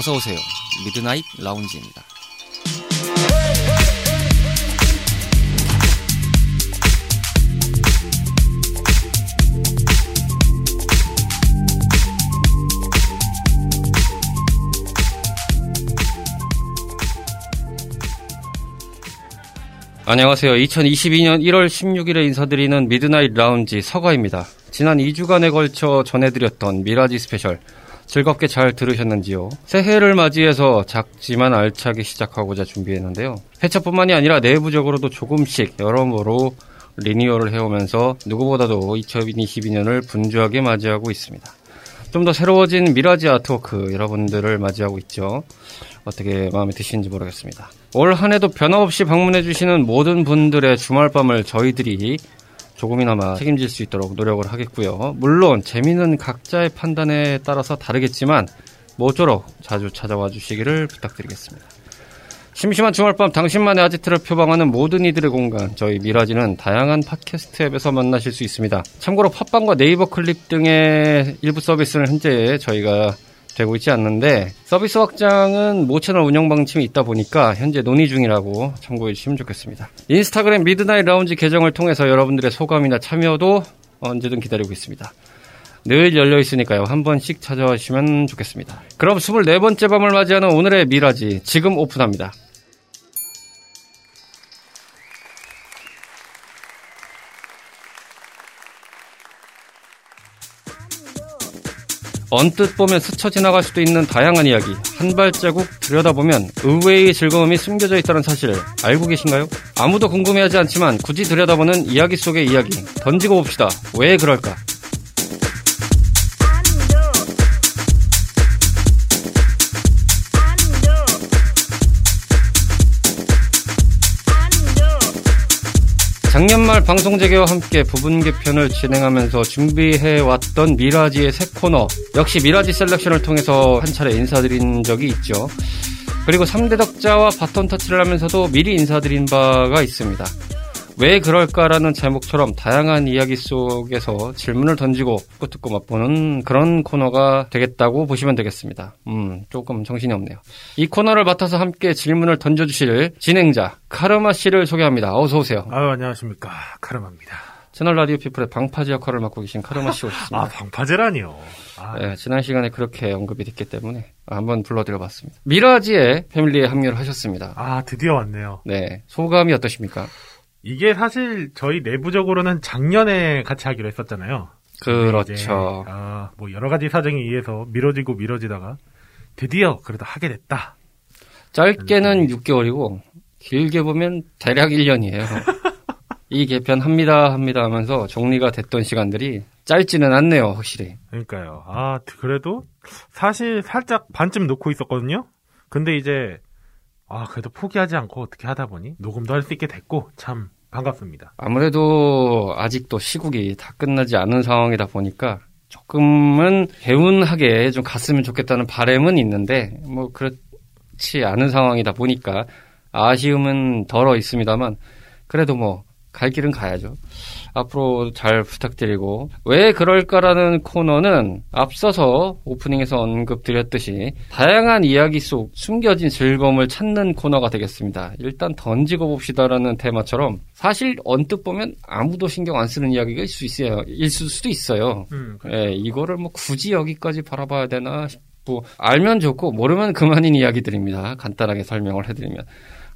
어서 오세요. 미드나잇 라운지입니다. 안녕하세요. 2022년 1월 16일에 인사드리는 미드나잇 라운지 서가입니다. 지난 2주간에 걸쳐 전해드렸던 미라지 스페셜 즐겁게 잘 들으셨는지요? 새해를 맞이해서 작지만 알차게 시작하고자 준비했는데요. 회차뿐만이 아니라 내부적으로도 조금씩 여러모로 리니어를 해오면서 누구보다도 2022년을 분주하게 맞이하고 있습니다. 좀 더 새로워진 미라지 아트워크 여러분들을 맞이하고 있죠. 어떻게 마음에 드시는지 모르겠습니다. 올 한 해도 변함없이 방문해주시는 모든 분들의 주말밤을 저희들이 조금이나마 책임질 수 있도록 노력을 하겠고요. 물론 재미는 각자의 판단에 따라서 다르겠지만 모쪼록 자주 찾아와 주시기를 부탁드리겠습니다. 심심한 주말밤 당신만의 아지트를 표방하는 모든 이들의 공간 저희 미라지는 다양한 팟캐스트 앱에서 만나실 수 있습니다. 참고로 팟빵과 네이버 클립 등의 일부 서비스는 현재 제휴가 되고 있지 않는데 서비스 확장은 모 채널 운영 방침이 있다 보니까 현재 논의 중이라고 참고해 주시면 좋겠습니다. 인스타그램 미드나잇 라운지 계정을 통해서 여러분들의 소감이나 참여도 언제든 기다리고 있습니다. 늘 열려 있으니까요. 한 번씩 찾아와 주시면 좋겠습니다. 그럼 24번째 밤을 맞이하는 오늘의 미라지 지금 오픈합니다. 언뜻 보면 스쳐 지나갈 수도 있는 다양한 이야기 한 발자국 들여다보면 의외의 즐거움이 숨겨져 있다는 사실을 알고 계신가요? 아무도 궁금해하지 않지만 굳이 들여다보는 이야기 속의 이야기 던지고 봅시다. 왜 그럴까? 작년 말 방송 재개와 함께 부분 개편을 진행하면서 준비해왔던 미라지의 새 코너 역시 미라지 셀렉션을 통해서 한 차례 인사드린 적이 있죠. 그리고 3대 덕자와 바톤 터치를 하면서도 미리 인사드린 바가 있습니다. 왜 그럴까라는 제목처럼 다양한 이야기 속에서 질문을 던지고 듣고 맛보는 그런 코너가 되겠다고 보시면 되겠습니다. 음, 조금 정신이 없네요. 이 코너를 맡아서 함께 질문을 던져주실 진행자 카르마 씨를 소개합니다. 어서 오세요. 아유, 안녕하십니까. 카르마입니다. 채널 라디오 피플의 방파제 역할을 맡고 계신 카르마 씨 오셨습니다. 아, 방파제라니요. 아, 네, 지난 시간에 그렇게 언급이 됐기 때문에 한번 불러드려봤습니다. 미라지의 패밀리에 합류를 하셨습니다. 아, 드디어 왔네요. 네, 소감이 어떠십니까? 이게 사실 저희 내부적으로는 작년에 같이 하기로 했었잖아요. 근데 이제, 그렇죠. 아, 뭐 여러 가지 사정에 의해서 미뤄지고 미뤄지다가 드디어 그래도 하게 됐다. 짧게는 6개월이고 길게 보면 대략 1년이에요. 이 개편 합니다 합니다 하면서 정리가 됐던 시간들이 짧지는 않네요, 확실히. 그러니까요. 아, 그래도 사실 살짝 반쯤 놓고 있었거든요. 근데 이제 아, 그래도 포기하지 않고 어떻게 하다 보니 녹음도 할 수 있게 됐고 참 반갑습니다. 아무래도 아직도 시국이 다 끝나지 않은 상황이다 보니까 조금은 개운하게 좀 갔으면 좋겠다는 바람은 있는데 뭐 그렇지 않은 상황이다 보니까 아쉬움은 덜어 있습니다만 그래도 뭐 갈 길은 가야죠. 앞으로 잘 부탁드리고 왜 그럴까라는 코너는 앞서서 오프닝에서 언급드렸듯이 다양한 이야기 속 숨겨진 즐거움을 찾는 코너가 되겠습니다. 일단 던지고 봅시다라는 테마처럼 사실 언뜻 보면 아무도 신경 안 쓰는 이야기가 있을 수 있어요. 있을 수도 있어요. 음, 예, 이거를 뭐 굳이 여기까지 바라봐야 되나 싶고 알면 좋고 모르면 그만인 이야기들입니다. 간단하게 설명을 해드리면.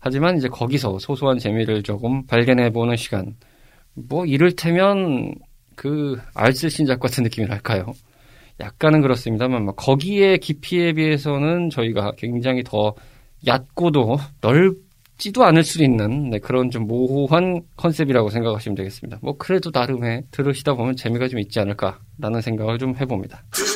하지만 이제 거기서 소소한 재미를 조금 발견해보는 시간. 뭐 이를테면 그 알쓸 신작 같은 느낌이랄까요? 약간은 그렇습니다만 뭐 거기에 깊이에 비해서는 저희가 굉장히 더 얕고도 넓지도 않을 수 있는 네, 그런 좀 모호한 컨셉이라고 생각하시면 되겠습니다. 뭐 그래도 나름의 들으시다 보면 재미가 좀 있지 않을까라는 생각을 좀 해봅니다.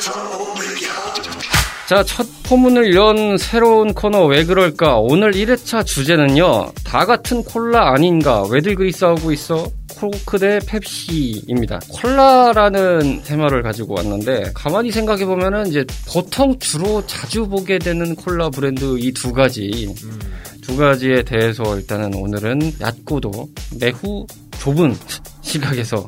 자, 첫 포문을 연 새로운 코너 왜 그럴까? 오늘 1회차 주제는요. 다 같은 콜라 아닌가? 왜들 그리 싸우고 있어? 코크 대 펩시입니다. 콜라라는 테마를 가지고 왔는데 가만히 생각해 보면은 이제 보통 주로 자주 보게 되는 콜라 브랜드 이 두 가지 음, 두 가지에 대해서 일단은 오늘은 얕고도 매우 좁은 시각에서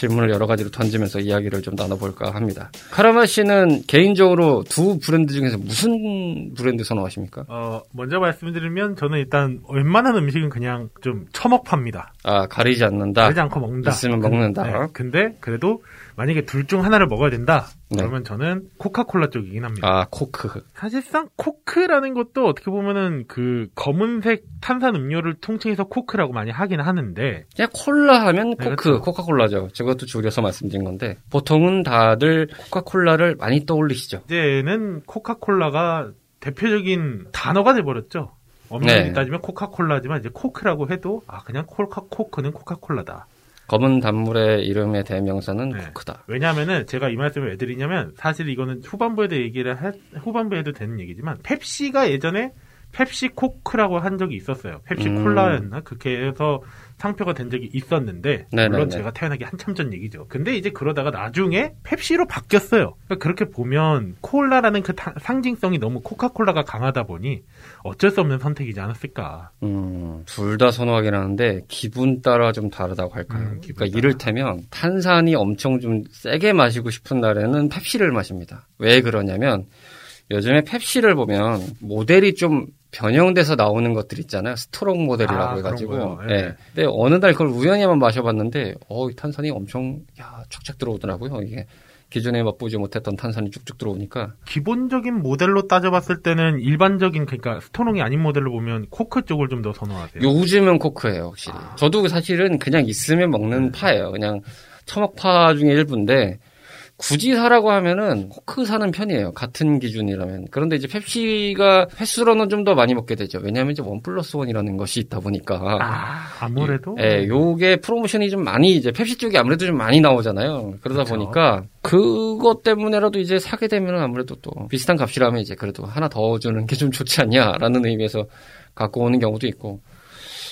질문을 여러 가지로 던지면서 이야기를 좀 나눠볼까 합니다. 카라마 씨는 개인적으로 두 브랜드 중에서 무슨 브랜드 선호하십니까? 어, 먼저 말씀드리면 저는 일단 웬만한 음식은 그냥 좀 처먹팝니다. 아 가리지 않는다. 가리지 않고 먹는다. 있으면 먹는다. 네, 근데 그래도 만약에 둘 중 하나를 먹어야 된다. 네. 그러면 저는 코카콜라 쪽이긴 합니다. 아 코크. 사실상 코크라는 것도 어떻게 보면은 그 검은색 탄산 음료를 통칭해서 코크라고 많이 하긴 하는데 그냥 콜라 하면 네, 코크, 그렇죠. 코카콜라죠. 저것도 줄여서 말씀드린 건데 보통은 다들 코카콜라를 많이 떠올리시죠. 이제는 코카콜라가 대표적인 단어가 돼버렸죠. 엄밀히 네. 따지면 코카콜라지만 이제 코크라고 해도 아 그냥 코카 코크는 코카콜라다. 검은 단물의 이름의 대명사는 네. 코크다. 왜냐하면은 제가 이 말씀을 왜 드리냐면 사실 이거는 후반부에도 얘기를 해, 후반부에 해도 되는 얘기지만 펩시가 예전에 펩시 코크라고 한 적이 있었어요. 펩시 음. 콜라였나 그렇게 해서 상표가 된 적이 있었는데 네네네. 물론 제가 태어나기 한참 전 얘기죠. 근데 이제 그러다가 나중에 펩시로 바뀌었어요. 그러니까 그렇게 보면 콜라라는 그 타- 상징성이 너무 코카콜라가 강하다 보니 어쩔 수 없는 선택이지 않았을까. 음, 둘 다 선호하긴 하는데 기분 따라 좀 다르다고 할까요? 음, 그러니까 따라. 이를테면 탄산이 엄청 좀 세게 마시고 싶은 날에는 펩시를 마십니다. 왜 그러냐면 요즘에 펩시를 보면 모델이 좀 변형돼서 나오는 것들 있잖아요. strong 모델이라고 아, 해가지고. 예. 예. 근데 어느 날 그걸 우연히 한번 마셔봤는데, 어, 이 탄산이 엄청, 야, 축착 들어오더라고요. 이게 기존에 맛보지 못했던 탄산이 쭉쭉 들어오니까. 기본적인 모델로 따져봤을 때는 일반적인 그러니까 strong이 아닌 모델로 보면 코크 쪽을 좀 더 선호하세요. 요즘은 코크예요, 확실히. 아. 저도 사실은 그냥 있으면 먹는 파예요. 그냥 처먹파 중에 일부인데 굳이 사라고 하면은 코크 사는 편이에요. 같은 기준이라면. 그런데 이제 펩시가 횟수로는 좀 더 많이 먹게 되죠. 왜냐하면 이제 one plus one이라는 것이 있다 보니까. 아, 아무래도 예, 요게 프로모션이 좀 많이 이제 펩시 쪽이 아무래도 좀 많이 나오잖아요. 그러다 그쵸. 보니까 그것 때문에라도 이제 사게 되면 아무래도 또 비슷한 값이라면 이제 그래도 하나 더 주는 게 좀 좋지 않냐라는 의미에서 갖고 오는 경우도 있고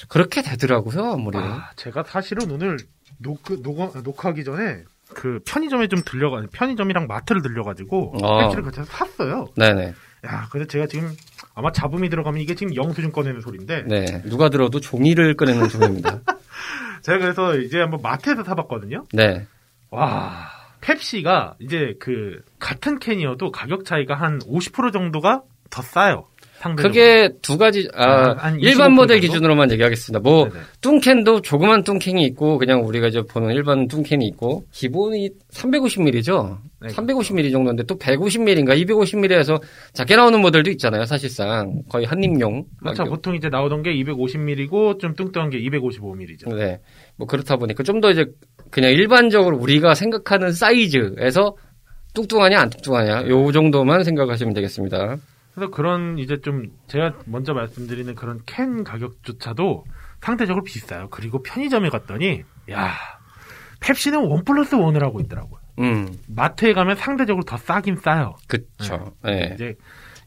그렇게 되더라고요 아무래도. 아, 제가 사실은 오늘 녹, 녹, 녹화하기 전에 그 편의점에 좀 들려가 편의점이랑 마트를 들려가지고 아. 팩시를 같이 샀어요. 네네. 야, 근데 제가 지금 아마 잡음이 들어가면 이게 지금 영수증 꺼내는 소리인데 네. 누가 들어도 종이를 꺼내는 종입니다. 제가 그래서 이제 한번 마트에서 사봤거든요. 네. 와, 펩시가 이제 그 같은 캔이어도 가격 차이가 한 50% 정도가 더 싸요. 그게 두 가지, 아, 아, 한 일반 25% 모델 정도? 기준으로만 얘기하겠습니다. 뭐, 네네. 뚱캔도 조그만 뚱캔이 있고, 그냥 우리가 이제 보는 일반 뚱캔이 있고, 기본이 350ml죠? 네, 350ml 정도인데, 또 150ml인가 250ml에서 작게 나오는 모델도 있잖아요, 사실상. 거의 한입용. 그렇죠. 막 보통 이제 나오던 게 250ml고 좀 뚱뚱한 게 255ml죠. 네. 뭐 그렇다 보니까 좀 더 이제 그냥 일반적으로 우리가 생각하는 사이즈에서 뚱뚱하냐 안 뚱뚱하냐 요 정도만 생각하시면 되겠습니다. 그래서 그런 이제 좀 제가 먼저 말씀드리는 그런 캔 가격조차도 상대적으로 비싸요. 그리고 편의점에 갔더니 야 펩시는 원 플러스 원을 하고 있더라고요. 음, 마트에 가면 상대적으로 더 싸긴 싸요. 그쵸. 네. 이제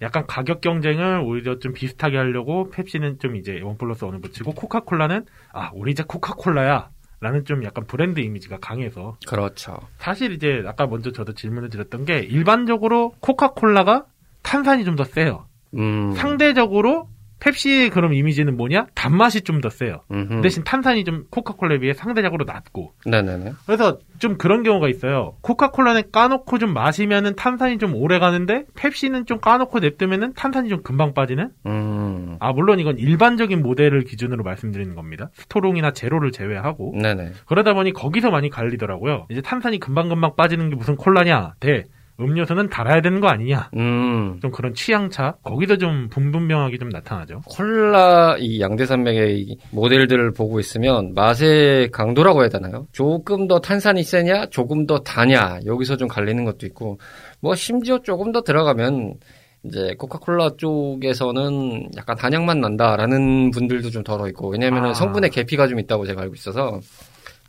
약간 가격 경쟁을 오히려 좀 비슷하게 하려고 펩시는 좀 이제 원 플러스 원을 붙이고 코카콜라는 아 우리 이제 코카콜라야 라는 좀 약간 브랜드 이미지가 강해서 그렇죠. 사실 이제 아까 먼저 저도 질문을 드렸던 게 일반적으로 코카콜라가 탄산이 좀 더 세요. 음. 상대적으로 펩시의 그런 이미지는 뭐냐? 단맛이 좀 더 세요. 음흠. 대신 탄산이 좀 코카콜라에 비해 상대적으로 낮고. 네네네. 그래서 좀 그런 경우가 있어요. 코카콜라는 까놓고 좀 마시면은 탄산이 좀 오래 가는데 펩시는 좀 까놓고 냅두면은 탄산이 좀 금방 빠지는? 음. 아, 물론 이건 일반적인 모델을 기준으로 말씀드리는 겁니다. 스토롱이나 제로를 제외하고. 네네. 그러다 보니 거기서 많이 갈리더라고요. 이제 탄산이 금방금방 빠지는 게 무슨 콜라냐? 대 음료수는 달아야 되는 거 아니냐? 음. 좀 그런 취향차 거기서 좀 분분명하게 좀 나타나죠. 콜라 이 양대산맥의 이 모델들을 보고 있으면 맛의 강도라고 해야 되나요? 조금 더 탄산이 세냐, 조금 더 다냐 여기서 좀 갈리는 것도 있고 뭐 심지어 조금 더 들어가면 이제 코카콜라 쪽에서는 약간 단향만 난다라는 분들도 좀 덜어 있고 왜냐하면 아. 성분의 계피가 좀 있다고 제가 알고 있어서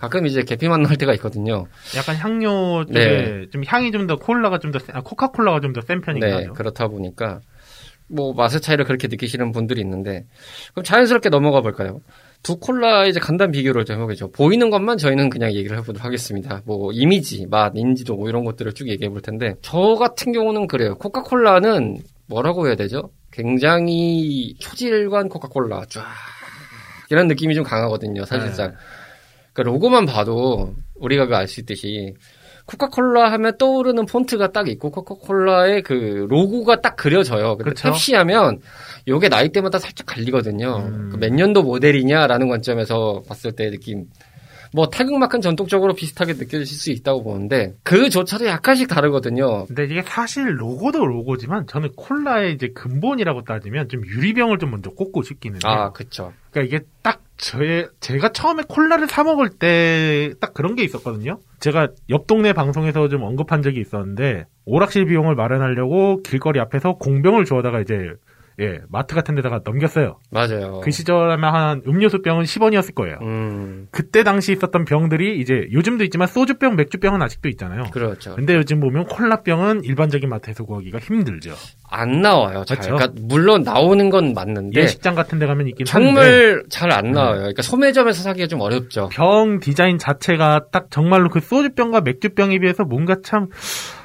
가끔 이제 계피 맛날 때가 있거든요. 약간 향료 쪽에 네. 좀 향이 좀 더 콜라가 좀더 아, 코카콜라가 좀 더 센 편인가 네, 그렇다 보니까 뭐 맛의 차이를 그렇게 느끼시는 분들이 있는데 그럼 자연스럽게 넘어가 볼까요? 두 콜라 이제 간단 비교를 좀 해보겠죠. 보이는 것만 저희는 그냥 얘기를 해보도록 하겠습니다. 뭐 이미지, 맛, 인지도 뭐 이런 것들을 쭉 얘기해 볼 텐데 저 같은 경우는 그래요. 코카콜라는 뭐라고 해야 되죠? 굉장히 초질관 코카콜라 쫙 이런 느낌이 좀 강하거든요. 사실상 네. 그 로고만 봐도 우리가 그 알 수 있듯이 코카콜라 하면 떠오르는 폰트가 딱 있고 코카콜라의 그 로고가 딱 그려져요. 근데 그쵸. 펩시 하면 요게 나이대마다 살짝 갈리거든요. 음. 그 몇 년도 모델이냐라는 관점에서 봤을 때 느낌. 뭐 태극마크는 전통적으로 비슷하게 느껴질 수 있다고 보는데 그조차도 약간씩 다르거든요. 근데 이게 사실 로고도 로고지만 저는 콜라의 이제 근본이라고 따지면 좀 유리병을 좀 먼저 꽂고 싶기는 해요. 아, 그쵸. 그러니까 이게 딱 저의 제가 처음에 콜라를 사 먹을 때 딱 그런 게 있었거든요. 제가 옆 동네 방송에서 좀 언급한 적이 있었는데 오락실 비용을 마련하려고 길거리 앞에서 공병을 주워다가 이제 예 마트 같은 데다가 넘겼어요. 맞아요. 그 시절에 한 음료수 병은 10원이었을 거예요. 음, 그때 당시 있었던 병들이 이제 요즘도 있지만 소주병, 맥주병은 아직도 있잖아요. 그렇죠. 근데 요즘 보면 콜라병은 일반적인 마트에서 구하기가 힘들죠. 안 나와요. 잘. 그쵸. 그러니까 물론 나오는 건 맞는데 예 식장 같은 데 가면 있긴 정말 잘 안 나와요. 그러니까 소매점에서 사기가 좀 어렵죠. 병 디자인 자체가 딱 정말로 그 소주병과 맥주병에 비해서 뭔가 참,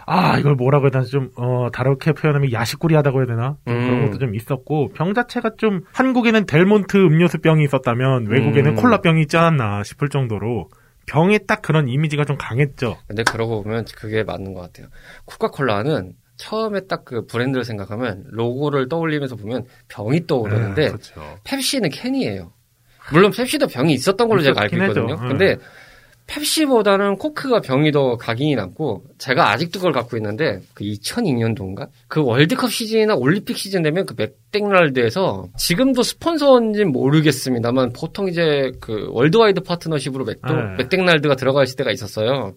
아, 이걸 뭐라고 해야 되나, 좀, 어, 다르게 표현하면 야식꾸리하다고 해야 되나? 좀 그런 음. 것도 좀 있었고, 병 자체가 좀, 한국에는 델몬트 음료수 병이 있었다면, 외국에는 음. 콜라병이 있지 않았나 싶을 정도로, 병에 딱 그런 이미지가 좀 강했죠. 근데 그러고 보면 그게 맞는 것 같아요. 코카콜라는 처음에 딱 그 브랜드를 생각하면 로고를 떠올리면서 보면 병이 떠오르는데 네, 그렇죠. 펩시는 캔이에요. 물론 펩시도 병이 있었던 걸로 제가 알고. 있거든요. 응. 근데 펩시보다는 코크가 병이 더 각인이 남고 제가 아직도 그걸 갖고 있는데 그 2002년도인가 그 월드컵 시즌이나 올림픽 시즌 되면 그 맥땡랄드에서 지금도 스폰서인지는 모르겠습니다만 보통 이제 그 worldwide 파트너십으로 맥도, 네. 맥땡랄드가 들어가 있을 때가 있었어요.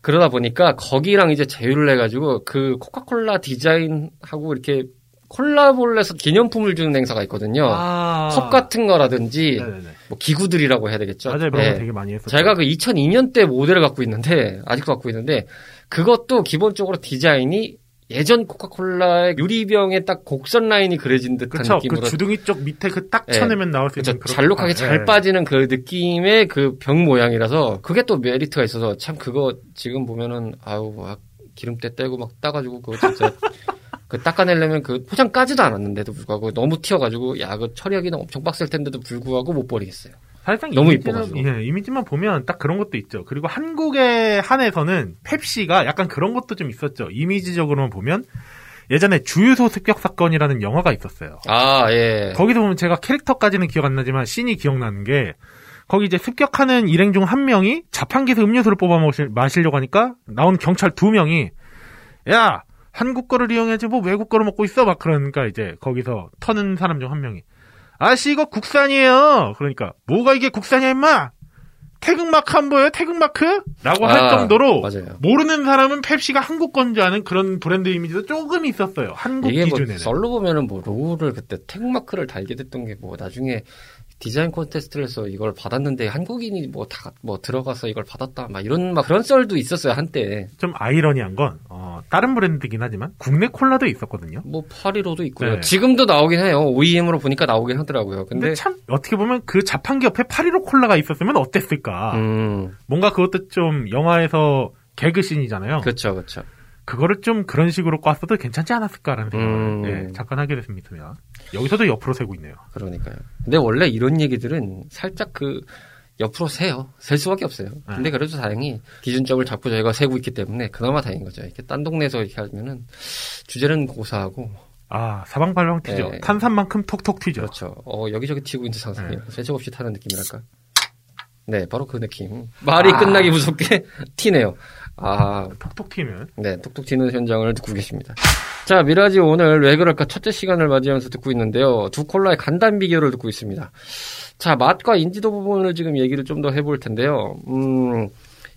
그러다 보니까 거기랑 이제 제휴를 해가지고 그 코카콜라 디자인하고 이렇게 콜라보를 해서 기념품을 주는 행사가 있거든요. 아. 컵 같은 거라든지 네네네. 뭐 기구들이라고 해야 되겠죠. 맞아요. 그런 네. 거 되게 많이 했었죠. 제가 그 2002년 대 모델을 갖고 있는데 아직도 갖고 있는데 그것도 기본적으로 디자인이 예전 코카콜라의 유리병에 딱 곡선 라인이 그려진 듯한 그쵸. 느낌으로 그 주둥이 쪽 밑에 그딱 네. 쳐내면 나올 수 있는 그런 잘록하게 아, 잘 네. 빠지는 그 느낌의 그 병 모양이라서 그게 또 메리트가 있어서 참 그거 지금 보면은 아우 막 기름때 떼고 막 따가지고 그거 진짜 그 닦아내려면 그 포장 까지도 않았는데도 불구하고 너무 튀어가지고 야 그 처리하기는 엄청 빡셀 텐데도 불구하고 못 버리겠어요. 사실상 너무 이미지는, 이뻐가지고. 예, 이미지만 보면 딱 그런 것도 있죠. 그리고 한국에 한해서는 펩시가 약간 그런 것도 좀 있었죠. 이미지적으로만 보면 예전에 주유소 습격 사건이라는 영화가 있었어요. 아 예. 거기서 보면 제가 캐릭터까지는 기억 안 나지만 씬이 기억나는 게 거기 이제 습격하는 일행 중 한 명이 자판기에서 음료수를 뽑아 마시- 마시려고 하니까 나온 경찰 두 명이 야 한국 거를 이용해야지 뭐 외국 거를 먹고 있어? 막 그러니까 이제 거기서 터는 사람 중 한 명이. 아씨 이거 국산이에요. 그러니까 뭐가 이게 국산이야 임마? 태극마크 안 보여요 태극마크? 라고 할 아, 정도로 맞아요. 모르는 사람은 펩시가 한국 건 줄 아는 그런 브랜드 이미지도 조금 있었어요. 한국 이게 뭐 기준에는. 썰로 보면은 뭐 로고를 그때 태극마크를 달게 됐던 게 뭐 나중에 디자인 콘테스트를 해서 이걸 받았는데 한국인이 뭐다뭐 들어가서 이걸 받았다 막 이런 막 그런 썰도 있었어요 한때 좀 아이러니한 건 어, 다른 브랜드긴 하지만 국내 콜라도 있었거든요. 뭐 파리로도 있고요 네. 지금도 나오긴 해요 OEM으로 보니까 나오긴 하더라고요 근데, 근데 참 어떻게 보면 그 자판기 옆에 파리로 콜라가 있었으면 어땠을까. 음 뭔가 그것도 좀 영화에서 개그씬이잖아요. 그렇죠 그렇죠 그거를 좀 그런 식으로 꿨어도 괜찮지 않았을까라는 생각을 음. 예, 잠깐 하게 됐습니다. 여기서도 옆으로 세고 있네요. 그러니까요 근데 원래 이런 얘기들은 살짝 그 옆으로 세요 셀 수밖에 없어요 네. 근데 그래도 다행히 기준점을 잡고 저희가 세고 있기 때문에 그나마 다행인 거죠 이렇게 딴 동네에서 이렇게 하면은 주제는 고사하고 아 사방팔방 튀죠. 네. 탄산만큼 톡톡 튀죠. 그렇죠. 어, 여기저기 튀고 있는 상상이 네. 세척 없이 타는 느낌이랄까? 네, 바로 그 느낌. 말이 아. 끝나기 무섭게 티네요. 아, 톡톡 튀면 네, 톡톡 튀는 현장을 듣고 계십니다. 자, 미라지 오늘 왜 그럴까 첫째 시간을 맞이하면서 듣고 있는데요. 두 콜라의 간단 비교를 듣고 있습니다. 자, 맛과 인지도 부분을 지금 얘기를 좀 더 해볼 텐데요. 음,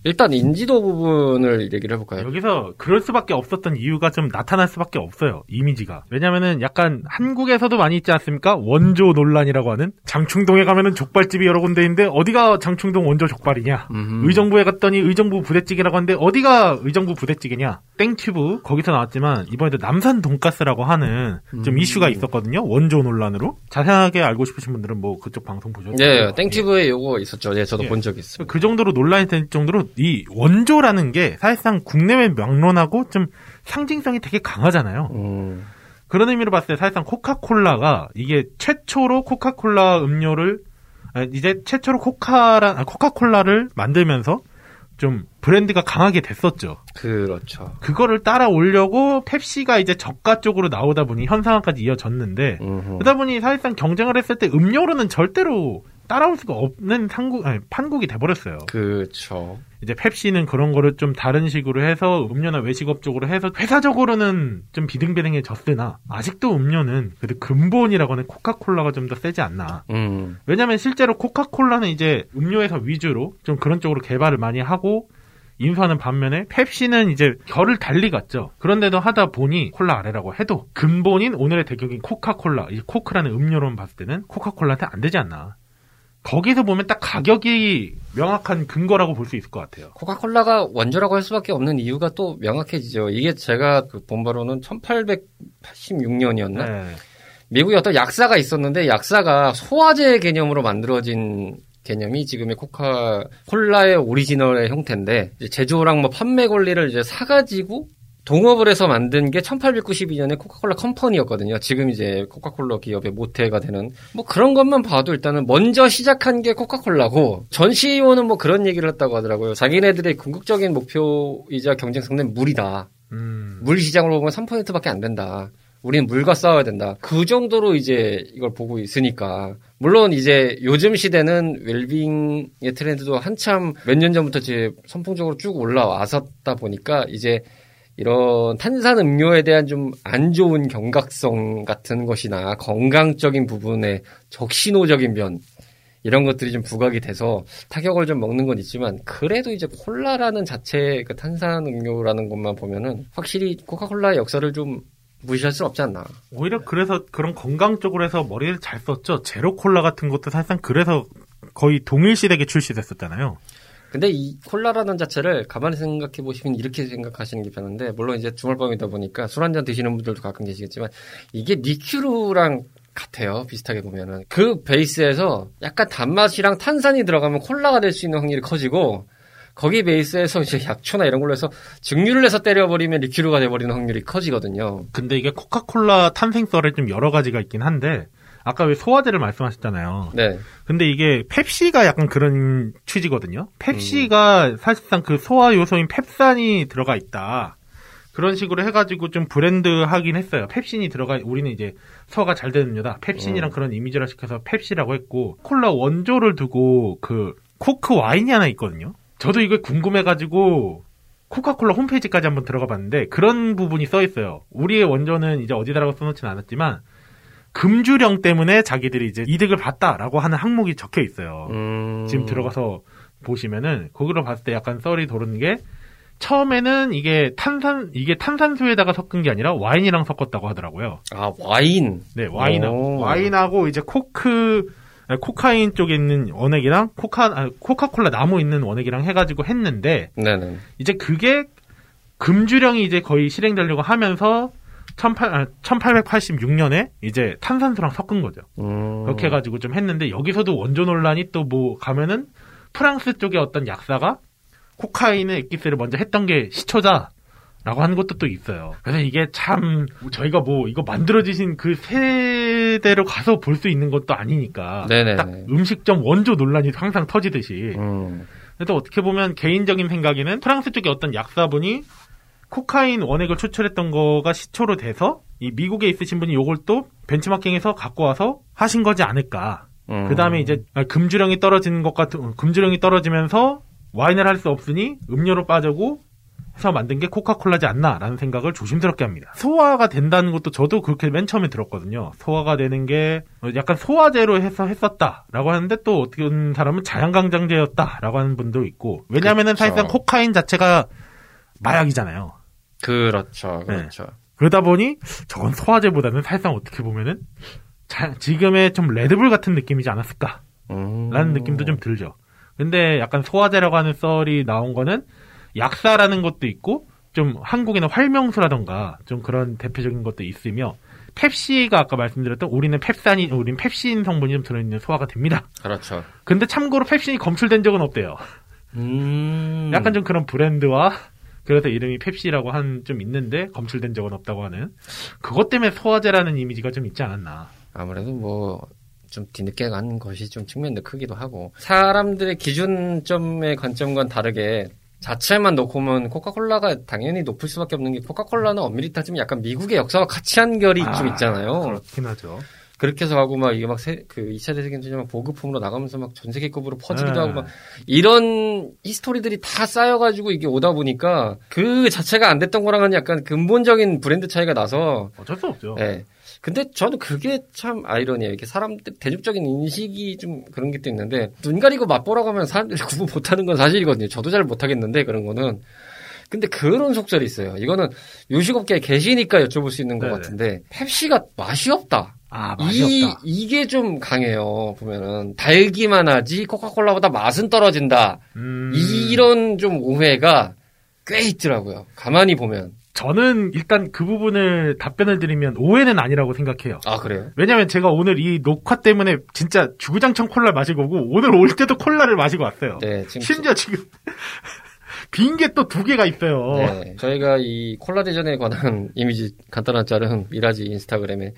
일단 인지도 부분을 얘기를 해볼까요? 여기서 그럴 수밖에 없었던 이유가 좀 나타날 수밖에 없어요. 이미지가. 왜냐면은 약간 한국에서도 많이 있지 않습니까? 원조 논란이라고 하는 장충동에 가면은 족발집이 여러 군데 있는데 어디가 장충동 원조 족발이냐? 음흠. 의정부에 갔더니 의정부 부대찌개라고 하는데 어디가 의정부 부대찌개냐? 땡튜브 거기서 나왔지만 이번에도 남산 돈가스라고 하는 좀 음. 이슈가 있었거든요. 원조 논란으로. 자세하게 알고 싶으신 분들은 뭐 그쪽 방송 보셔도 예, 돼요. 땡튜브에 요거 있었죠. 예, 저도 예. 본 적이 있습니다. 그 정도로 논란이 될 정도로 이 원조라는 게 사실상 국내외 명론하고 좀 상징성이 되게 강하잖아요. 음, 그런 의미로 봤을 때 사실상 코카콜라가 이게 최초로 코카콜라 음료를 아, 이제 최초로 코카라 아, 코카콜라를 만들면서 좀 브랜드가 강하게 됐었죠. 그렇죠. 그거를 따라오려고 펩시가 이제 저가 쪽으로 나오다 보니 현상화까지 이어졌는데 음흠. 그러다 보니 사실상 경쟁을 했을 때 음료로는 절대로 따라올 수가 없는 상국 아니, 판국이 돼버렸어요. 그렇죠. 이제 펩시는 그런 거를 좀 다른 식으로 해서 음료나 외식업 쪽으로 해서 회사적으로는 좀 비등비등해졌으나 아직도 음료는 그래도 근본이라고 하는 코카콜라가 좀 더 세지 않나. 음, 왜냐면 실제로 코카콜라는 이제 음료에서 위주로 좀 그런 쪽으로 개발을 많이 하고 인수하는 반면에 펩시는 이제 결을 달리 갔죠. 그런데도 하다 보니 콜라 아래라고 해도 근본인 오늘의 대격인 코카콜라, 이 코크라는 음료로만 봤을 때는 코카콜라한테 안 되지 않나. 거기서 보면 딱 가격이 명확한 근거라고 볼 수 있을 것 같아요. 코카콜라가 원조라고 할 수밖에 없는 이유가 또 명확해지죠. 이게 제가 그본 바로는 1886년이었나? 네. 미국에 어떤 약사가 있었는데 약사가 소화제 개념으로 만들어진 개념이 지금의 코카콜라의 오리지널의 형태인데 제조랑 뭐 판매 권리를 이제 사가지고 동업을 해서 만든 게 1892년에 코카콜라 컴퍼니였거든요. 지금 이제 코카콜라 기업의 모태가 되는 뭐 그런 것만 봐도 일단은 먼저 시작한 게 코카콜라고 전 CEO는 뭐 그런 얘기를 했다고 하더라고요. 자기네들의 궁극적인 목표이자 경쟁성은 물이다. 음. 물 시장으로 보면 3%밖에 안 된다. 우리는 물과 싸워야 된다. 그 정도로 이제 이걸 보고 있으니까. 물론 이제 요즘 시대는 웰빙의 트렌드도 한참 몇 년 전부터 이제 선풍적으로 쭉 올라왔었다 보니까 이제 이런 탄산 음료에 대한 좀 안 좋은 경각성 같은 것이나 건강적인 부분에 적신호적인 변 이런 것들이 좀 부각이 돼서 타격을 좀 먹는 건 있지만 그래도 이제 콜라라는 자체 그 탄산 음료라는 것만 보면은 확실히 코카콜라의 역사를 좀 무시할 수 없지 않나. 오히려 그래서 그런 건강 쪽으로 해서 머리를 잘 썼죠. 제로 콜라 같은 것도 사실상 그래서 거의 동일시대에 출시됐었잖아요. 근데 이 콜라라는 자체를 가만히 생각해 보시면 이렇게 생각하시는 게 편한데 물론 이제 주말밤이다 보니까 술 한 잔 드시는 분들도 가끔 계시겠지만 이게 니큐르랑 같아요. 비슷하게 보면은 그 베이스에서 약간 단맛이랑 탄산이 들어가면 콜라가 될 수 있는 확률이 커지고 거기 베이스에서 이제 약초나 이런 걸로 해서 증류를 해서 때려버리면 리큐르가 돼버리는 확률이 커지거든요. 근데 이게 코카콜라 탄생설에 좀 여러 가지가 있긴 한데 아까 왜 소화제를 말씀하셨잖아요. 네. 근데 이게 펩시가 약간 그런 취지거든요. 펩시가 사실상 그 소화 요소인 펩산이 들어가 있다. 그런 식으로 해가지고 좀 브랜드 하긴 했어요. 펩신이 들어가, 우리는 이제 소화가 잘 되는 음료다. 펩신이랑 그런 이미지를 시켜서 펩시라고 했고, 콜라 원조를 두고 그 코크 와인이 하나 있거든요. 저도 이거 궁금해가지고 코카콜라 홈페이지까지 한번 들어가 봤는데 그런 부분이 써 있어요. 우리의 원조는 이제 어디다라고 써놓지는 않았지만 금주령 때문에 자기들이 이제 이득을 봤다라고 하는 항목이 적혀 있어요. 음... 지금 들어가서 보시면은 거기로 봤을 때 약간 썰이 도는 게 처음에는 이게 탄산 이게 탄산수에다가 섞은 게 아니라 와인이랑 섞었다고 하더라고요. 아 와인. 네, 와인하고 오. 와인하고 이제 코크 아니, 코카인 쪽에 있는 원액이랑 코카 아, 코카콜라 나무 있는 원액이랑 해가지고 했는데 네네. 이제 그게 금주령이 이제 거의 실행되려고 하면서 18, 아, 1886년에 이제 탄산수랑 섞은 거죠. 음... 그렇게 해가지고 좀 했는데 여기서도 원조 논란이 또 뭐 가면은 프랑스 쪽에 어떤 약사가 코카인의 액기스를 먼저 했던 게 시초자 라고 하는 것도 또 있어요. 그래서 이게 참 저희가 뭐 이거 만들어지신 그 세대로 가서 볼 수 있는 것도 아니니까 네네네. 딱 음식점 원조 논란이 항상 터지듯이 음... 그래서 어떻게 보면 개인적인 생각에는 프랑스 쪽에 어떤 약사분이 코카인 원액을 추출했던 거가 시초로 돼서 이 미국에 있으신 분이 요걸 또 벤치마킹해서 갖고 와서 하신 거지 않을까. 음... 그 다음에 이제 금주령이 떨어지는 것 같은, 금주령이 떨어지면서 와인을 할 수 없으니 음료로 빠지고 해서 만든 게 코카콜라지 않나라는 생각을 조심스럽게 합니다. 소화가 된다는 것도 저도 그렇게 맨 처음에 들었거든요. 소화가 되는 게 약간 소화제로 해서 했었다라고 하는데 또 어떤 사람은 자연강장제였다라고 하는 분도 있고 왜냐하면. 사실상 코카인 자체가 마약이잖아요. 그렇죠, 네. 그렇죠. 그러다 보니 저건 소화제보다는 사실상 어떻게 보면은 자- 지금의 좀 레드불 같은 느낌이지 않았을까? 음. 라는 느낌도 좀 들죠. 근데 약간 소화제라고 하는 썰이 나온 거는 약사라는 것도 있고 좀 한국에는 활명수라던가 좀 그런 대표적인 것도 있으며 펩시가 아까 말씀드렸던 우리는 펩산이 우린 펩신 성분이 좀 들어있는 소화가 됩니다. 그렇죠. 근데 참고로 펩신이 검출된 적은 없대요. 음. 약간 좀 그런 브랜드와 그래서 이름이 펩시라고 한 좀 있는데 검출된 적은 없다고 하는 그것 때문에 소화제라는 이미지가 좀 있지 않았나. 아무래도 뭐, 좀 뒤늦게 간 것이 좀 측면도 크기도 하고, 사람들의 기준점의 관점과는 다르게, 자체만 놓고 보면 코카콜라가 당연히 높을 수밖에 없는 게 코카콜라는 엄밀히 따지면 약간 미국의 역사와 같이 한 결이 좀 있잖아요. 그렇긴 하죠. 그렇게 해서 하고 막 이게 막그 2차 대전쟁 보급품으로 나가면서 막 전 세계급으로 퍼지기도 네. 하고 막 이런 history들이 다 쌓여가지고 이게 오다 보니까 그 자체가 안 됐던 거랑은 약간 근본적인 브랜드 차이가 나서 어쩔 수 없죠. 예. 근데 저는 그게 참 아이러니해요. 이렇게 사람들 대중적인 인식이 좀 그런 게 또 있는데 눈 가리고 맛보라고 하면 사람들이 구분 못하는 건 사실이거든요. 저도 잘 못하겠는데 그런 거는. 근데 그런 속설이 있어요. 이거는 요식업계에 계시니까 여쭤볼 수 있는 것 네네. 같은데 펩시가 맛이 없다. 아, 맛이 이, 없다. 이게 좀 강해요. 보면은 달기만 하지 코카콜라보다 맛은 떨어진다. 음, 이런 좀 오해가 꽤 있더라고요. 가만히 보면. 저는 일단 그 부분을 답변을 드리면 오해는 아니라고 생각해요. 아 그래요? 왜냐면 제가 오늘 이 녹화 때문에 진짜 주구장창 콜라 마시고 오고 오늘 올 때도 콜라를 마시고 왔어요. 네, 지금 심지어 지금 빈 게 또 두 개가 있어요. 네, 저희가 이 콜라 대전에 관한 이미지 간단한 짤은 미라지 인스타그램에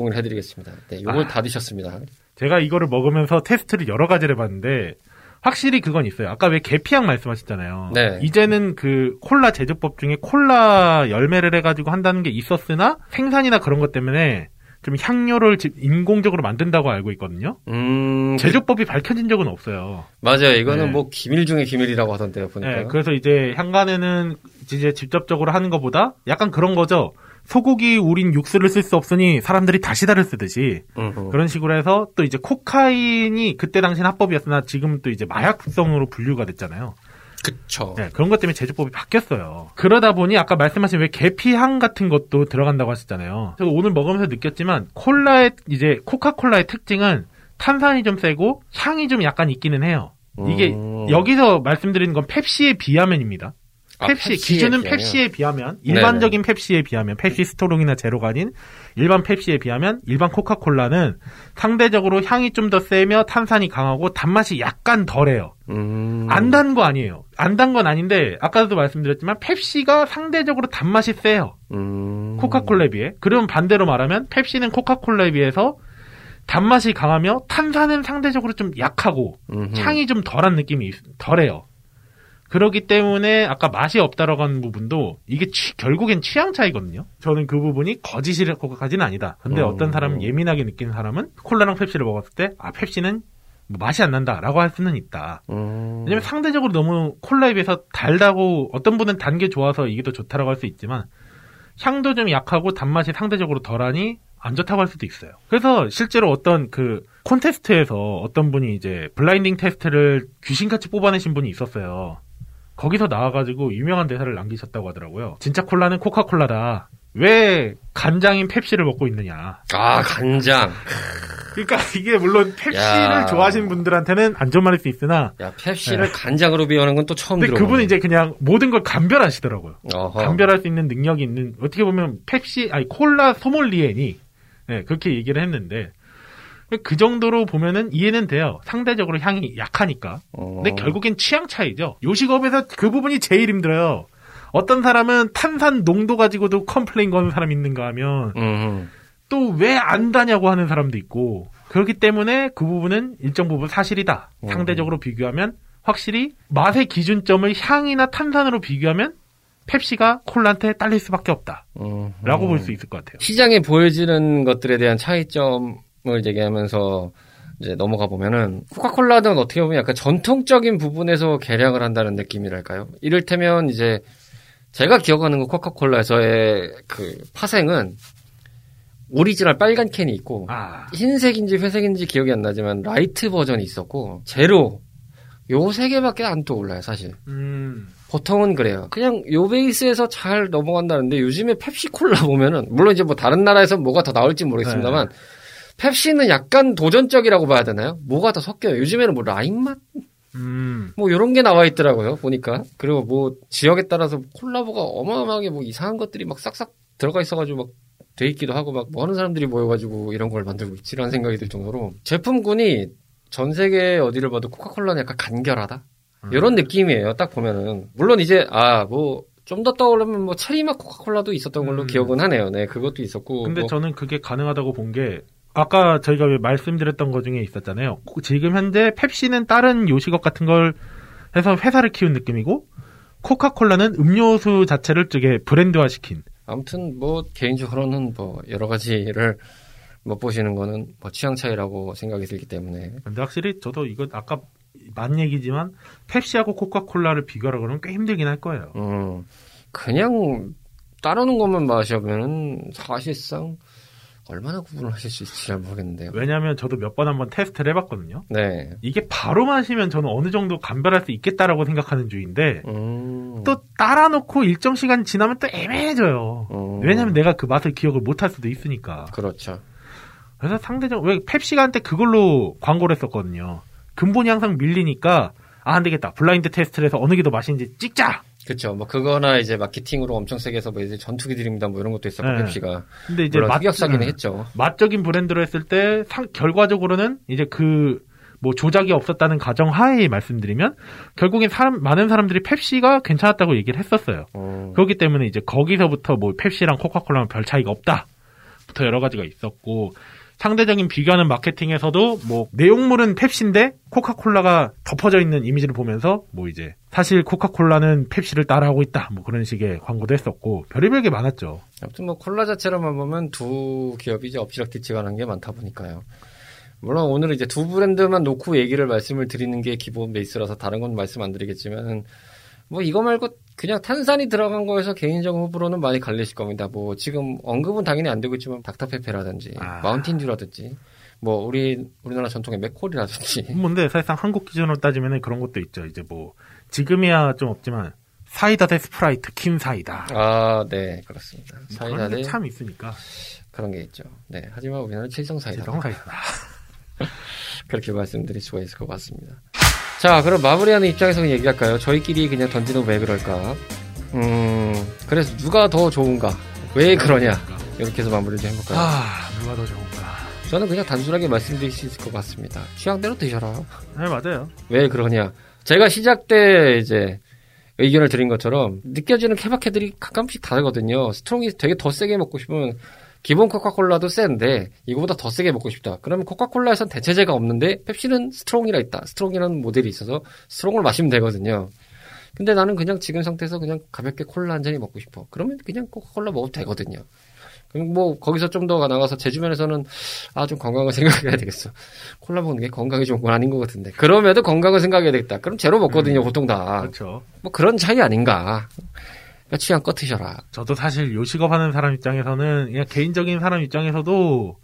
공유를 해드리겠습니다. 네, 요걸 아. 다 드셨습니다. 제가 이거를 먹으면서 테스트를 여러 가지를 해봤는데 확실히 그건 있어요. 아까 왜 계피향 말씀하셨잖아요. 네. 이제는 그 콜라 제조법 중에 콜라 열매를 해가지고 한다는 게 있었으나 생산이나 그런 것 때문에 좀 향료를 지- 인공적으로 만든다고 알고 있거든요. 음, 제조법이 밝혀진 적은 없어요. 맞아요. 이거는 네. 뭐 기밀 중에 기밀이라고 하던데요, 보니까. 네, 그래서 이제 향간에는 이제 직접적으로 하는 것보다 약간 그런 거죠. 소고기 우린 육수를 쓸 수 없으니 사람들이 다시다를 쓰듯이 음흠. 그런 식으로 해서 또 이제 코카인이 그때 당시엔 합법이었으나 지금 또 이제 마약성으로 분류가 됐잖아요. 그쵸. 네, 그런 것 때문에 제조법이 바뀌었어요. 그러다 보니 아까 말씀하신 왜 계피향 같은 것도 들어간다고 하셨잖아요. 제가 오늘 먹으면서 느꼈지만 콜라의 이제 코카콜라의 특징은 탄산이 좀 세고 향이 좀 약간 있기는 해요. 이게 음. 여기서 말씀드리는 건 펩시에 비하면입니다. 아, 펩시 기준은 비하면? 펩시에 비하면 일반적인 펩시에 비하면 펩시 스토롱이나 제로가 아닌 일반 펩시에 비하면 일반 코카콜라는 상대적으로 향이 좀 더 세며 탄산이 강하고 단맛이 약간 덜해요. 음. 안단 거 아니에요. 안 단 건 아닌데 아까도 말씀드렸지만 펩시가 상대적으로 단맛이 세요. 음. 코카콜라에 비해. 그럼 반대로 말하면 펩시는 코카콜라에 비해서 단맛이 강하며 탄산은 상대적으로 좀 약하고 음흠. 향이 좀 덜한 느낌이 있- 덜해요. 그렇기 때문에 아까 맛이 없다라고 하는 부분도 이게 취- 결국엔 취향 차이거든요. 저는 그 부분이 거짓이라고까지는 아니다. 근데 음. 어떤 사람은 예민하게 느끼는 사람은 콜라랑 펩시를 먹었을 때 아 펩시는 뭐 맛이 안 난다라고 할 수는 있다. 음. 왜냐면 상대적으로 너무 콜라에 비해서 달다고 어떤 분은 단 게 좋아서 이게 더 좋다라고 할 수 있지만 향도 좀 약하고 단맛이 상대적으로 덜하니 안 좋다고 할 수도 있어요. 그래서 실제로 어떤 그 콘테스트에서 어떤 분이 이제 블라인딩 테스트를 귀신같이 뽑아내신 분이 있었어요. 거기서 나와가지고 유명한 대사를 남기셨다고 하더라고요. 진짜 콜라는 코카콜라다. 왜 간장인 펩시를 먹고 있느냐. 아, 간장. 그러니까 이게 물론 펩시를 야. 좋아하시는 분들한테는 안 좋은 말일 수 있으나 야, 펩시를 간장으로 비유하는 건 또 처음 네. 근데. 그분은 이제 그냥 모든 걸 감별하시더라고요. 어허. 감별할 수 있는 능력이 있는 어떻게 보면 펩시 아니 콜라 소믈리에니 네, 그렇게 얘기를 했는데 그 정도로 보면은 이해는 돼요. 상대적으로 향이 약하니까. 어. 근데 결국엔 취향 차이죠. 요식업에서 그 부분이 제일 힘들어요. 어떤 사람은 탄산 농도 가지고도 complain 거는 사람 있는가 하면 음. 또왜 안 다냐고 하는 사람도 있고 그렇기 때문에 그 부분은 일정 부분 사실이다. 음. 상대적으로 비교하면 확실히 맛의 기준점을 향이나 탄산으로 비교하면 펩시가 콜라한테 딸릴 수밖에 없다. 음. 라고 볼 수 있을 것 같아요. 시장에 보여지는 것들에 대한 차이점 을 얘기하면서 이제 넘어가 보면은 코카콜라는 어떻게 보면 약간 전통적인 부분에서 개량을 한다는 느낌이랄까요? 이를테면 이제 제가 기억하는 그 코카콜라에서의 그 파생은 오리지널 빨간 캔이 있고 아, 흰색인지 회색인지 기억이 안 나지만 라이트 버전이 있었고 제로. 요 세 개밖에 안 떠올라요 사실. 음, 보통은 그래요. 그냥 요 베이스에서 잘 넘어간다는데 요즘에 펩시콜라 보면은 물론 이제 뭐 다른 나라에서 뭐가 더 나올지 모르겠습니다만 펩시는 약간 도전적이라고 봐야 되나요? 뭐가 더 섞여요? 요즘에는 뭐 라임 맛? 음, 뭐 이런 게 나와 있더라고요 보니까. 그리고 뭐 지역에 따라서 콜라보가 어마어마하게 뭐 이상한 것들이 막 싹싹 들어가 있어가지고 막 돼 있기도 하고 막뭐 하는 사람들이 모여가지고 이런 걸 만들고 있지라는 생각이 들 정도로. 제품군이 전 세계 어디를 봐도 코카콜라는 약간 간결하다? 음. 이런 느낌이에요 딱 보면은. 물론 이제 아뭐 좀더 떠오르면 뭐 체리맛 코카콜라도 있었던 걸로 음. 기억은 하네요. 네 그것도 있었고. 근데 뭐 저는 그게 가능하다고 본 게 아까 저희가 왜 말씀드렸던 것 중에 있었잖아요. 코- 지금 현재 펩시는 다른 요식업 같은 걸 해서 회사를 키운 느낌이고 코카콜라는 음료수 자체를 쪽에 브랜드화 시킨 아무튼 뭐 개인적으로는 뭐 여러 가지를 못 보시는 거는 뭐 취향 차이라고 생각이 들기 때문에 근데 확실히 저도 이거 아까 만 얘기지만 펩시하고 코카콜라를 비교하라 그러면 꽤 힘들긴 할 거예요. 음, 그냥 따르는 것만 마셔보면은 사실상 얼마나 구분을 하실 수 있을지 잘 모르겠는데요. 왜냐하면 저도 몇 번 한번 테스트를 해봤거든요. 네. 이게 바로 마시면 저는 어느 정도 감별할 수 있겠다라고 생각하는 주의인데 음, 또 따라 놓고 일정 시간 지나면 또 애매해져요. 음, 왜냐면 내가 그 맛을 기억을 못 할 수도 있으니까. 그렇죠. 그래서 상대적 왜 펩시가 한때 그걸로 광고를 했었거든요. 근본이 항상 밀리니까 아 안 되겠다. 블라인드 테스트를 해서 어느 게 더 맛있는지 찍자. 그렇죠. 뭐 그거나 이제 마케팅으로 엄청 세게 해서 뭐 이제 전투기 드립니다. 뭐 이런 것도 있었고 네. 펩시가 근데 이제 물론 맛 흑역사기는 음, 했죠. 맛적인 브랜드로 했을 때 상- 결과적으로는 이제 그 뭐 조작이 없었다는 가정 하에 말씀드리면 결국엔 사람 많은 사람들이 펩시가 괜찮았다고 얘기를 했었어요. 음, 그렇기 때문에 이제 거기서부터 뭐 펩시랑 코카콜라는 별 차이가 없다. 부터 여러 가지가 있었고 상대적인 비교하는 마케팅에서도 뭐 내용물은 펩시인데 코카콜라가 덮어져 있는 이미지를 보면서 뭐 이제 사실 코카콜라는 펩시를 따라하고 있다. 뭐 그런 식의 광고도 했었고 별의별 게 많았죠. 아무튼 뭐 콜라 자체로만 보면 두 기업이 이제 엎치락뒤치가는 게 많다 보니까요. 물론 오늘은 이제 두 브랜드만 놓고 얘기를 말씀을 드리는 게 기본 베이스라서 다른 건 말씀 안 드리겠지만 뭐 이거 말고 그냥 탄산이 들어간 거에서 개인적 호불호는 많이 갈리실 겁니다. 뭐 지금 언급은 당연히 안 되고 있지만 닥터페페라든지 아. 마운틴듀라든지 뭐 우리 우리나라 전통의 맥콜이라든지 뭔데 사실상 한국 기준으로 따지면 그런 것도 있죠. 이제 뭐 지금이야 좀 없지만 사이다 대 스프라이트 킨 사이다. 아, 네, 그렇습니다. 뭐 사이다 그런 대게참 있으니까. 그런 게 있죠. 네, 하지만 우리나라는 칠성 사이다. 칠성 사이다. 그렇게 말씀드릴 수가 있을 것 같습니다. 자, 그럼 마무리하는 입장에서 얘기할까요? 저희끼리 그냥 던지는 왜 그럴까? 음, 그래서 누가 더 좋은가? 왜 그러냐? 이렇게 해서 마무리를 좀 해볼까요? 아 누가 더 좋은가? 저는 그냥 단순하게 말씀드릴 수 있을 것 같습니다. 취향대로 드셔라. 네 맞아요. 왜 그러냐? 제가 시작 때 이제 의견을 드린 것처럼 느껴지는 케바케들이 가끔씩 다르거든요. strong이 되게 더 세게 먹고 싶으면 기본 코카콜라도 센데 이거보다 더 세게 먹고 싶다. 그러면 코카콜라에선 대체제가 없는데 펩시는 strong이라 있다. strong이라는 모델이 있어서 strong을 마시면 되거든요. 근데 나는 그냥 지금 상태에서 그냥 가볍게 콜라 한 잔이 먹고 싶어. 그러면 그냥 코카콜라 먹어도 되거든요. 그럼 뭐 거기서 좀 더 나가서 제 주변에서는 아 좀 건강을 생각해야 되겠어. 콜라 먹는 게 건강에 좋은 건 아닌 것 같은데. 그럼에도 건강을 생각해야 되겠다. 그럼 제로 먹거든요, 보통 다. 그렇죠. 뭐 그런 차이 아닌가. 그러니까 취향 꺼트셔라. 저도 사실 요식업 하는 사람 입장에서는 그냥 개인적인 사람 입장에서도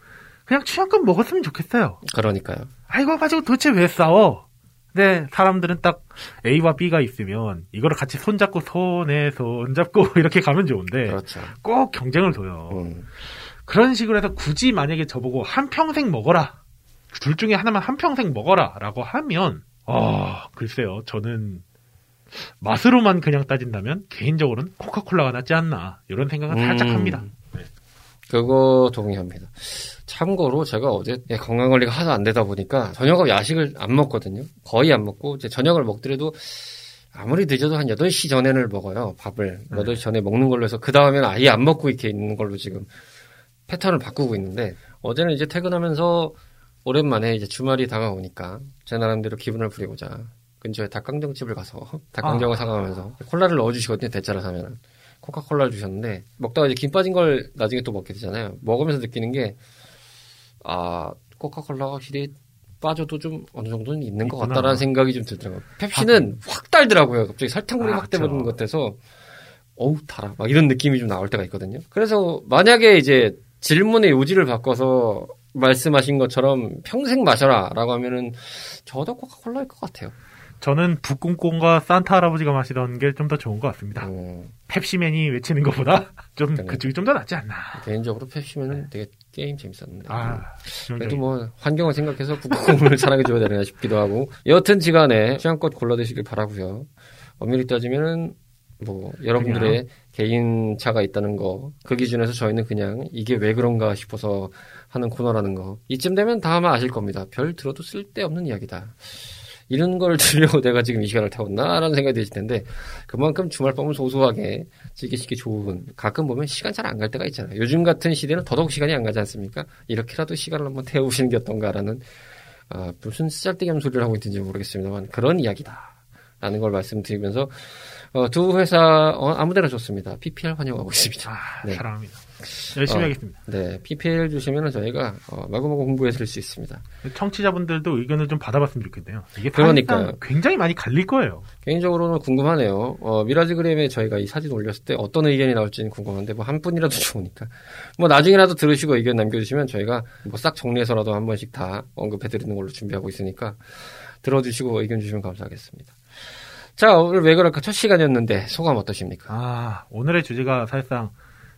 그냥 취향껏 먹었으면 좋겠어요. 그러니까요. 아 이거 가지고 도대체 왜 싸워? 근데 사람들은 딱 A와 B가 있으면 이거를 같이 손잡고 손에 손잡고 이렇게 가면 좋은데 그렇죠. 꼭 경쟁을 둬요. 음. 그런 식으로 해서 굳이 만약에 저보고 한 평생 먹어라. 둘 중에 하나만 한 평생 먹어라. 라고 하면, 아, 글쎄요. 저는 맛으로만 그냥 따진다면 개인적으로는 코카콜라가 낫지 않나. 이런 생각은 살짝 음. 합니다. 그거 동의합니다. 참고로 제가 어제 예, 건강 관리가 하도 안 되다 보니까 저녁하고 야식을 안 먹거든요. 거의 안 먹고 이제 저녁을 먹더라도 아무리 늦어도 한 8시 전에는 먹어요. 밥을. 네. 8시 전에 먹는 걸로 해서 그 다음에는 아예 안 먹고 이렇게 있는 걸로 지금 패턴을 바꾸고 있는데 어제는 이제 퇴근하면서 오랜만에 이제 주말이 다가오니까 제 나름대로 기분을 부리고자 근처에 닭강정집을 가서 닭강정을 아. 사가면서 콜라를 넣어주시거든요. 대짜를 사면은. 코카콜라를 주셨는데 먹다가 이제 김 빠진 걸 나중에 또 먹게 되잖아요. 먹으면서 느끼는 게 아, 코카콜라가 확실히 빠져도 좀 어느 정도는 있는 것 있구나. 같다라는 생각이 좀 들더라고요. 펩시는 확 달더라고요. 갑자기 설탕물이 아, 확 돼버리는 그쵸. 것 같아서 어우 달아 막 이런 느낌이 좀 나올 때가 있거든요. 그래서 만약에 이제 질문의 요지를 바꿔서 말씀하신 것처럼 평생 마셔라라고 하면은 저도 코카콜라일 것 같아요. 저는 북궁공과 산타 할아버지가 마시던 게 좀 더 좋은 것 같습니다. 음, 펩시맨이 외치는 것보다 좀 그러네. 그쪽이 좀 더 낫지 않나. 개인적으로 펩시면은 되게 게임 재밌었는데. 아, 그래도 뭐 환경을 생각해서 북극곰을 사랑해줘야 되나 싶기도 하고 여튼 지간에 취향껏 골라드시길 바라고요. 엄밀히 따지면은 뭐 여러분들의 개인 차가 있다는 거 그 기준에서 저희는 그냥 이게 왜 그런가 싶어서 하는 코너라는 거 이쯤 되면 다 아마 아실 겁니다. 별 들어도 쓸데없는 이야기다. 이런 걸 들으려고 내가 지금 이 시간을 태웠나라는 생각이 드실 텐데 그만큼 주말밤을 소소하게 즐기시기 좋은 가끔 보면 시간 잘 안 갈 때가 있잖아요. 요즘 같은 시대는 더더욱 시간이 안 가지 않습니까? 이렇게라도 시간을 한번 태우시는 게 어떤가라는 아, 무슨 쓰잘데기 없는 소리를 하고 있는지 모르겠습니다만 그런 이야기다. 라는 걸 말씀드리면서 어, 두 회사 어, 아무데나 좋습니다. PPL 환영하고 있습니다. 아, 네. 사랑합니다. 열심히 어. 하겠습니다. 네, PPL 주시면 저희가 어, 마구마구 홍보해 드릴 수 있습니다. 청취자분들도 의견을 좀 받아봤으면 좋겠네요. 이게 그러니까요. 사실상 굉장히 많이 갈릴 거예요. 개인적으로는 궁금하네요. 어, 미라지그램에 저희가 이 사진 올렸을 때 어떤 의견이 나올지는 궁금한데 뭐 한 분이라도 좋으니까 뭐 나중에라도 들으시고 의견 남겨주시면 저희가 뭐 싹 정리해서라도 한 번씩 다 언급해드리는 걸로 준비하고 있으니까 들어주시고 의견 주시면 감사하겠습니다. 자 오늘 왜 그럴까 첫 시간이었는데 소감 어떠십니까? 아, 오늘의 주제가 사실상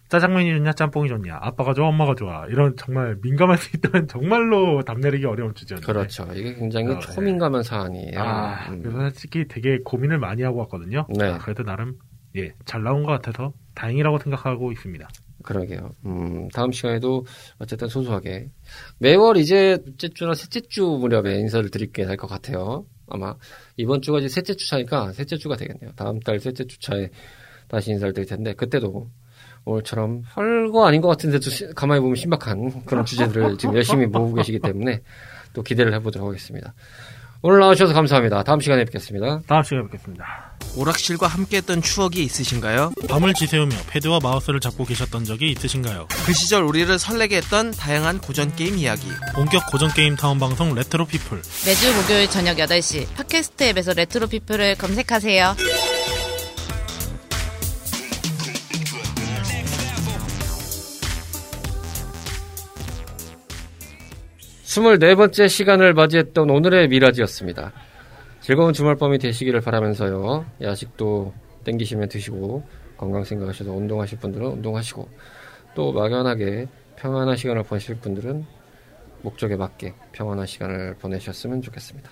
짜장면이 좋냐, 짬뽕이 좋냐, 아빠가 좋아, 엄마가 좋아, 이런 정말 민감할 수 있다면 정말로 답내리기 어려운 주제였는데. 그렇죠. 이게 굉장히 어, 네. 초민감한 사안이에요. 아, 음. 그래서 솔직히 되게 고민을 많이 하고 왔거든요. 네. 아, 그래도 나름, 예, 잘 나온 것 같아서 다행이라고 생각하고 있습니다. 그러게요. 음, 다음 시간에도 어쨌든 소소하게 매월 이제 둘째 주나 셋째 주 무렵에 인사를 드릴게 될 것 같아요. 아마 이번 주가 이제 셋째 주차니까 셋째 주가 되겠네요. 다음 달 셋째 주차에 다시 인사를 드릴 텐데 그때도 오늘처럼 별거 아닌 것 같은데도 시- 가만히 보면 신박한 그런 주제들을 지금 열심히 모으고 계시기 때문에 또 기대를 해보도록 하겠습니다. 오늘 나와주셔서 감사합니다. 다음 시간에 뵙겠습니다. 다음 시간에 뵙겠습니다. 오락실과 함께했던 추억이 있으신가요? 밤을 지새우며 패드와 마우스를 잡고 계셨던 적이 있으신가요? 그 시절 우리를 설레게 했던 다양한 고전 게임 이야기. 본격 고전 게임 타운 방송 레트로 피플. 매주 목요일 저녁 8시 팟캐스트 앱에서 레트로 피플을 검색하세요. 24번째 시간을 맞이했던 오늘의 미라지였습니다. 즐거운 주말 밤이 되시기를 바라면서요. 야식도 땡기시면 드시고 건강 생각하셔서 운동하실 분들은 운동하시고 또 막연하게 평안한 시간을 보내실 분들은 목적에 맞게 평안한 시간을 보내셨으면 좋겠습니다.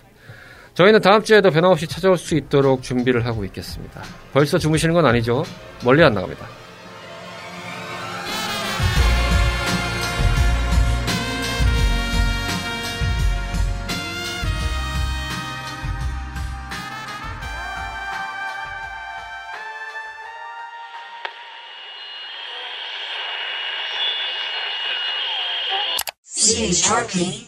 저희는 다음 주에도 변함없이 찾아올 수 있도록 준비를 하고 있겠습니다. 벌써 주무시는 건 아니죠? 멀리 안 나갑니다. King